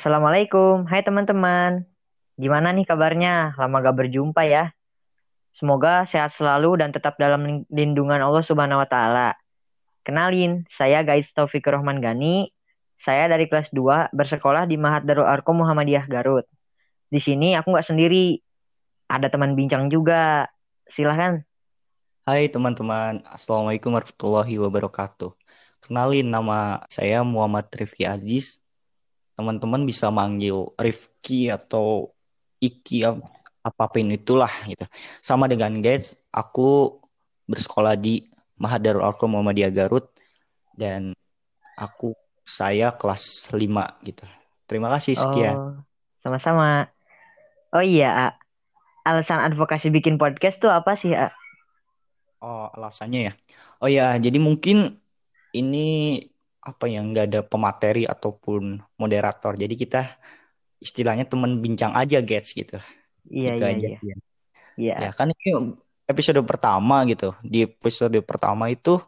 Assalamualaikum, hai teman-teman. Gimana nih kabarnya? Lama gak berjumpa ya. Semoga sehat selalu dan tetap dalam lindungan Allah Subhanahu wa taala. Kenalin, saya Gais Taufik Rohman Gani. Saya dari kelas 2 bersekolah di Mahat Darul Arkom Muhammadiyah Garut. Di sini aku nggak sendiri. Ada teman bincang juga. Silahkan. Hai teman-teman, Assalamualaikum warahmatullahi wabarakatuh. Kenalin nama saya Muhammad Rifki Aziz teman-teman bisa manggil Rifki atau Iki apa pun itulah gitu. Sama dengan guys, aku bersekolah di Mahadarul Alqam Muhammadiyah Garut dan aku saya kelas 5 gitu. Terima kasih sekian. Oh, sama-sama. Oh iya, alasan advokasi bikin podcast tuh apa sih, A? Oh, alasannya ya. Oh ya, jadi mungkin ini apa yang nggak ada pemateri ataupun moderator. Jadi kita istilahnya teman bincang aja guys gitu. Iya gitu iya aja. iya. Ya. Iya. ya kan ini episode pertama gitu. Di episode pertama itu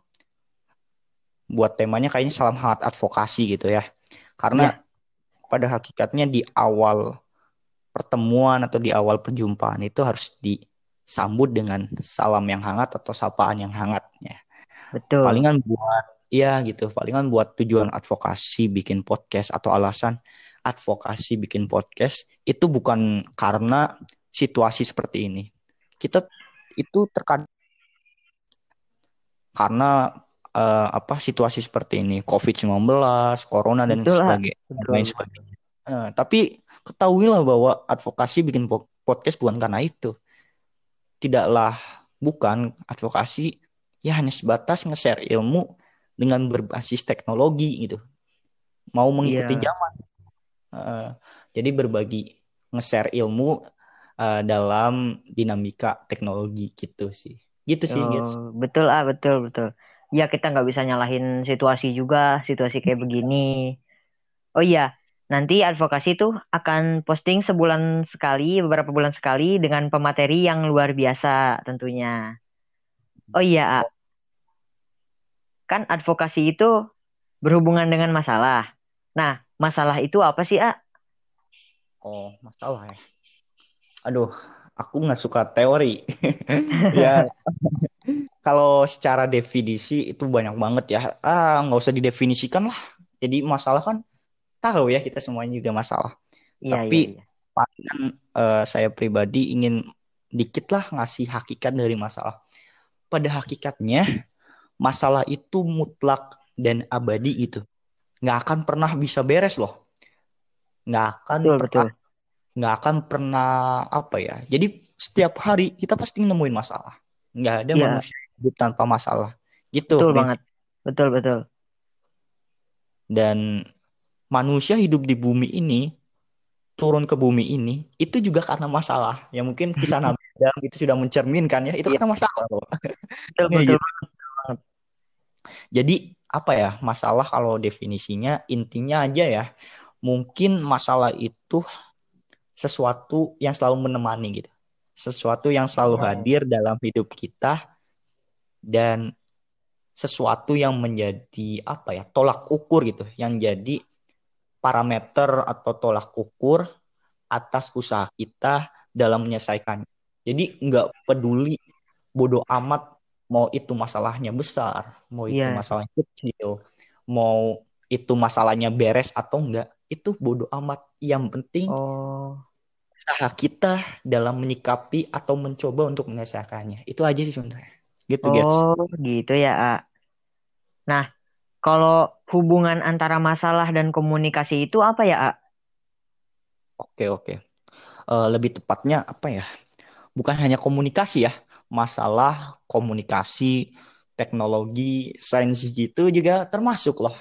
buat temanya kayaknya salam hangat advokasi gitu ya. Karena ya. pada hakikatnya di awal pertemuan atau di awal perjumpaan itu harus disambut dengan salam yang hangat atau sapaan yang hangat ya. Betul. Palingan buat Iya gitu, palingan buat tujuan advokasi bikin podcast atau alasan advokasi bikin podcast itu bukan karena situasi seperti ini. Kita itu terkadang karena uh, apa situasi seperti ini, COVID-19, corona dan sebagainya. sebagainya. Uh, tapi ketahuilah bahwa advokasi bikin podcast bukan karena itu. Tidaklah bukan advokasi ya hanya sebatas nge-share ilmu dengan berbasis teknologi gitu. Mau mengikuti yeah. zaman. Uh, jadi berbagi nge-share ilmu uh, dalam dinamika teknologi gitu sih. Gitu sih oh, betul ah betul betul. Ya kita nggak bisa nyalahin situasi juga situasi kayak begini. Oh iya nanti advokasi itu akan posting sebulan sekali beberapa bulan sekali dengan pemateri yang luar biasa tentunya. Oh iya kan advokasi itu berhubungan dengan masalah. Nah, masalah itu apa sih, A? Oh, masalah ya. Aduh, aku nggak suka teori. ya, kalau secara definisi itu banyak banget ya. Ah, nggak usah didefinisikan lah. Jadi masalah kan tahu ya kita semuanya juga masalah. Iya, Tapi iya, iya. uh, saya pribadi ingin dikit lah ngasih hakikat dari masalah. Pada hakikatnya masalah itu mutlak dan abadi gitu nggak akan pernah bisa beres loh. Nggak akan betul, pernah nggak akan pernah apa ya. Jadi setiap hari kita pasti nemuin masalah. Nggak ada ya. manusia hidup tanpa masalah. Gitu betul banget. Betul betul. Dan manusia hidup di bumi ini turun ke bumi ini itu juga karena masalah. Ya mungkin kisah Nabi Adam itu sudah mencerminkan ya itu ya. karena masalah loh. Betul, betul. gitu. Jadi apa ya masalah kalau definisinya intinya aja ya mungkin masalah itu sesuatu yang selalu menemani gitu. Sesuatu yang selalu hadir dalam hidup kita dan sesuatu yang menjadi apa ya tolak ukur gitu. Yang jadi parameter atau tolak ukur atas usaha kita dalam menyelesaikannya jadi nggak peduli bodoh amat mau itu masalahnya besar, mau itu yeah. masalahnya kecil, mau itu masalahnya beres atau enggak, itu bodoh amat. Yang penting oh. usaha kita dalam menyikapi atau mencoba untuk menyelesaikannya. Itu aja sih sebenarnya. Gitu, oh, guys. gitu ya, A. Nah, kalau hubungan antara masalah dan komunikasi itu apa ya, A? Oke, oke. Uh, lebih tepatnya apa ya? Bukan hanya komunikasi ya, masalah komunikasi, teknologi, sains gitu juga termasuk loh.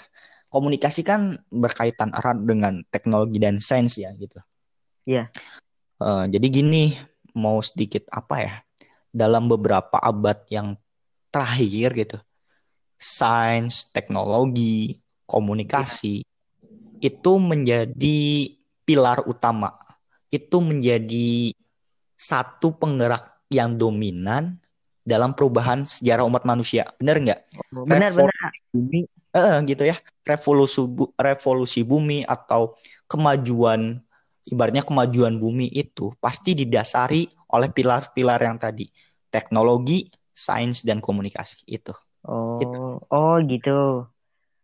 Komunikasi kan berkaitan erat dengan teknologi dan sains ya gitu. Iya. Yeah. Uh, jadi gini, mau sedikit apa ya? Dalam beberapa abad yang terakhir gitu, sains, teknologi, komunikasi yeah. itu menjadi pilar utama. Itu menjadi satu penggerak yang dominan dalam perubahan sejarah umat manusia. Benar nggak? Oh, benar, benar. Bumi, uh, gitu ya. revolusi revolusi bumi atau kemajuan ibaratnya kemajuan bumi itu pasti didasari oleh pilar-pilar yang tadi teknologi, sains dan komunikasi itu. Oh, itu. oh gitu.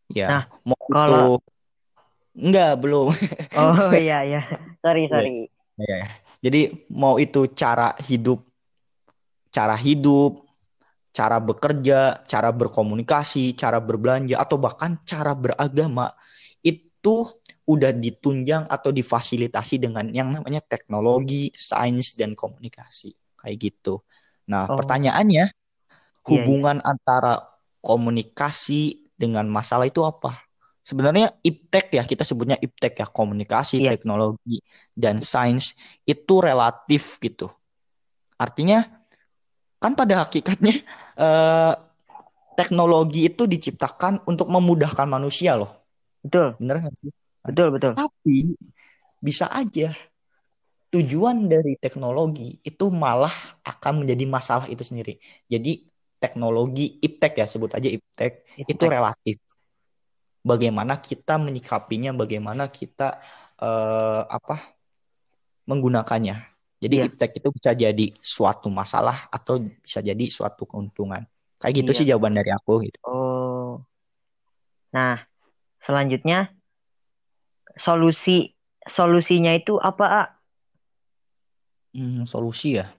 Ya, nah, mau kalau itu... enggak belum. Oh iya iya, sorry iya. sorry. Ya, ya. Jadi mau itu cara hidup, cara hidup, cara bekerja, cara berkomunikasi, cara berbelanja atau bahkan cara beragama itu udah ditunjang atau difasilitasi dengan yang namanya teknologi, sains dan komunikasi kayak gitu. Nah, oh. pertanyaannya iya, hubungan iya. antara komunikasi dengan masalah itu apa? Sebenarnya iptek ya kita sebutnya iptek ya komunikasi, iya. teknologi dan sains itu relatif gitu. Artinya kan pada hakikatnya eh, teknologi itu diciptakan untuk memudahkan manusia loh. Betul. Bener gak sih? Betul, betul. Tapi bisa aja tujuan dari teknologi itu malah akan menjadi masalah itu sendiri. Jadi teknologi iptek ya sebut aja iptek, iptek. itu relatif. Bagaimana kita menyikapinya, bagaimana kita uh, apa menggunakannya. Jadi yeah. iptek itu bisa jadi suatu masalah atau bisa jadi suatu keuntungan. Kayak gitu yeah. sih jawaban dari aku gitu. Oh. Nah, selanjutnya solusi solusinya itu apa A? Hmm, solusi ya.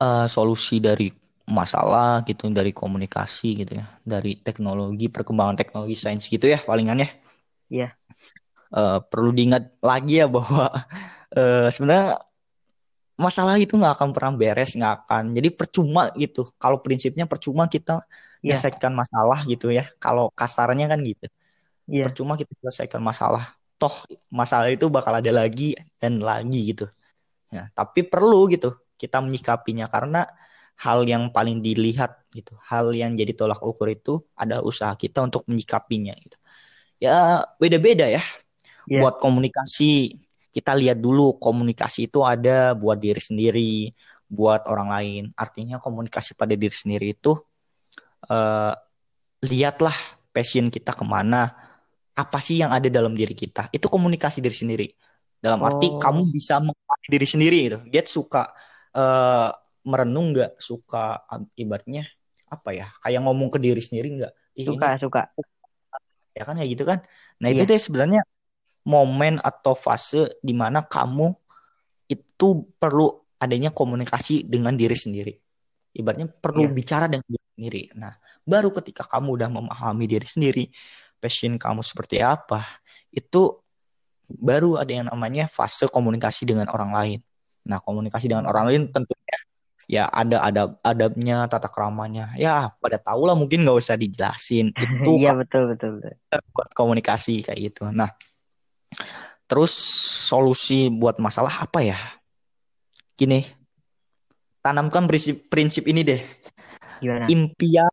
Uh, solusi dari masalah gitu, dari komunikasi gitu ya, dari teknologi, perkembangan teknologi sains gitu ya palingan ya. Iya. Uh, perlu diingat lagi ya bahwa uh, sebenarnya masalah itu nggak akan pernah beres, nggak akan. Jadi percuma gitu. Kalau prinsipnya percuma kita yeah. menyelesaikan masalah gitu ya. Kalau kasarnya kan gitu yeah. percuma kita selesaikan masalah toh masalah itu bakal ada lagi dan lagi gitu ya tapi perlu gitu kita menyikapinya karena hal yang paling dilihat gitu hal yang jadi tolak ukur itu ada usaha kita untuk menyikapinya gitu ya beda-beda ya yeah. buat komunikasi. Kita lihat dulu komunikasi itu ada buat diri sendiri buat orang lain. Artinya komunikasi pada diri sendiri itu uh, lihatlah passion kita ke mana apa sih yang ada dalam diri kita. Itu komunikasi diri sendiri. Dalam arti oh. kamu bisa mengenali diri sendiri gitu. Get suka uh, merenung nggak? Suka ibaratnya apa ya? Kayak ngomong ke diri sendiri nggak? Suka ini, suka ya kan ya gitu kan? Nah iya. itu tuh sebenarnya momen atau fase di mana kamu itu perlu adanya komunikasi dengan diri sendiri ibaratnya perlu iya. bicara dengan diri sendiri nah baru ketika kamu udah memahami diri sendiri passion kamu seperti apa, itu baru ada yang namanya fase komunikasi dengan orang lain. Nah, komunikasi dengan orang lain tentunya ya ada adab adabnya, tata keramanya. Ya, pada tahu lah mungkin nggak usah dijelasin. Itu Iya, betul, betul, betul. Buat komunikasi kayak gitu. Nah, terus solusi buat masalah apa ya? Gini, tanamkan prinsip prinsip ini deh. Gimana? Impian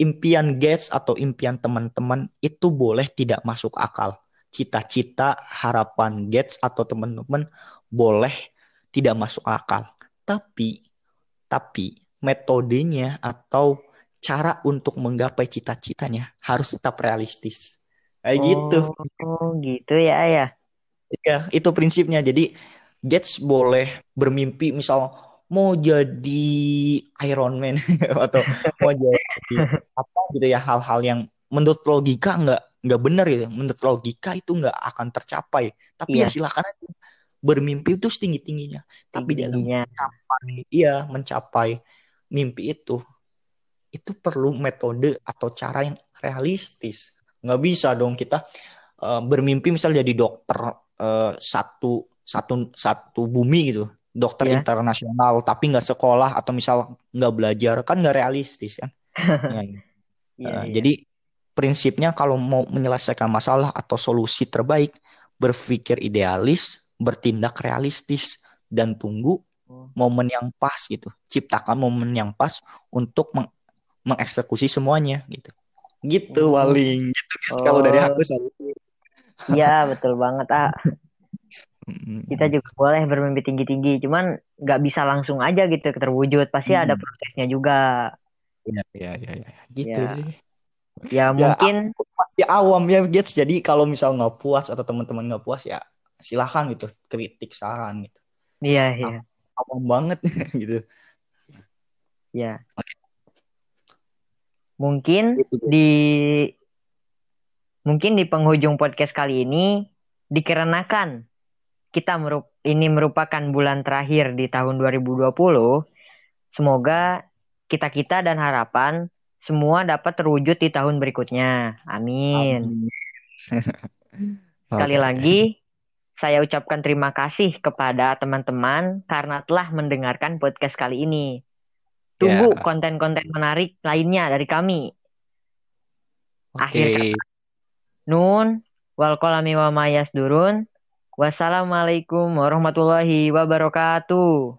impian Gates atau impian teman-teman itu boleh tidak masuk akal. Cita-cita, harapan Gates atau teman-teman boleh tidak masuk akal. Tapi tapi metodenya atau cara untuk menggapai cita-citanya harus tetap realistis. Kayak gitu. oh, gitu. Oh, gitu ya, ya. Ya, itu prinsipnya. Jadi Gates boleh bermimpi misal mau jadi Iron Man atau mau jadi apa gitu ya hal-hal yang menurut logika nggak nggak benar gitu menurut logika itu nggak akan tercapai tapi yeah. ya silakan aja bermimpi itu setinggi tingginya tapi dalam mencapai iya mencapai mimpi itu itu perlu metode atau cara yang realistis nggak bisa dong kita uh, bermimpi misal jadi dokter uh, satu satu satu bumi gitu dokter yeah. internasional tapi nggak sekolah atau misal nggak belajar kan nggak realistis kan ya, ya. Yeah, uh, yeah. jadi prinsipnya kalau mau menyelesaikan masalah atau solusi terbaik berpikir idealis bertindak realistis dan tunggu oh. momen yang pas gitu ciptakan momen yang pas untuk meng mengeksekusi semuanya gitu gitu oh. paling gitu oh. kalau dari aku Iya betul banget ah kita juga boleh bermimpi tinggi-tinggi cuman nggak bisa langsung aja gitu terwujud pasti hmm. ada prosesnya juga Iya, iya, iya, ya. gitu ya. Ya, mungkin aku masih awam ya Gets. Jadi kalau misal nggak puas atau teman-teman nggak puas ya silahkan gitu kritik saran gitu. iya iya. Awam banget gitu. Ya. Mungkin Gitu, di mungkin di penghujung podcast kali ini dikarenakan kita merup ini merupakan bulan terakhir di tahun 2020, semoga kita-kita dan harapan semua dapat terwujud di tahun berikutnya. Amin. Sekali Oke. lagi saya ucapkan terima kasih kepada teman-teman karena telah mendengarkan podcast kali ini. Tunggu Ya. konten-konten menarik lainnya dari kami. Akhir Oke. Nun, wal kolami wa mayas durun. Wassalamualaikum warahmatullahi wabarakatuh.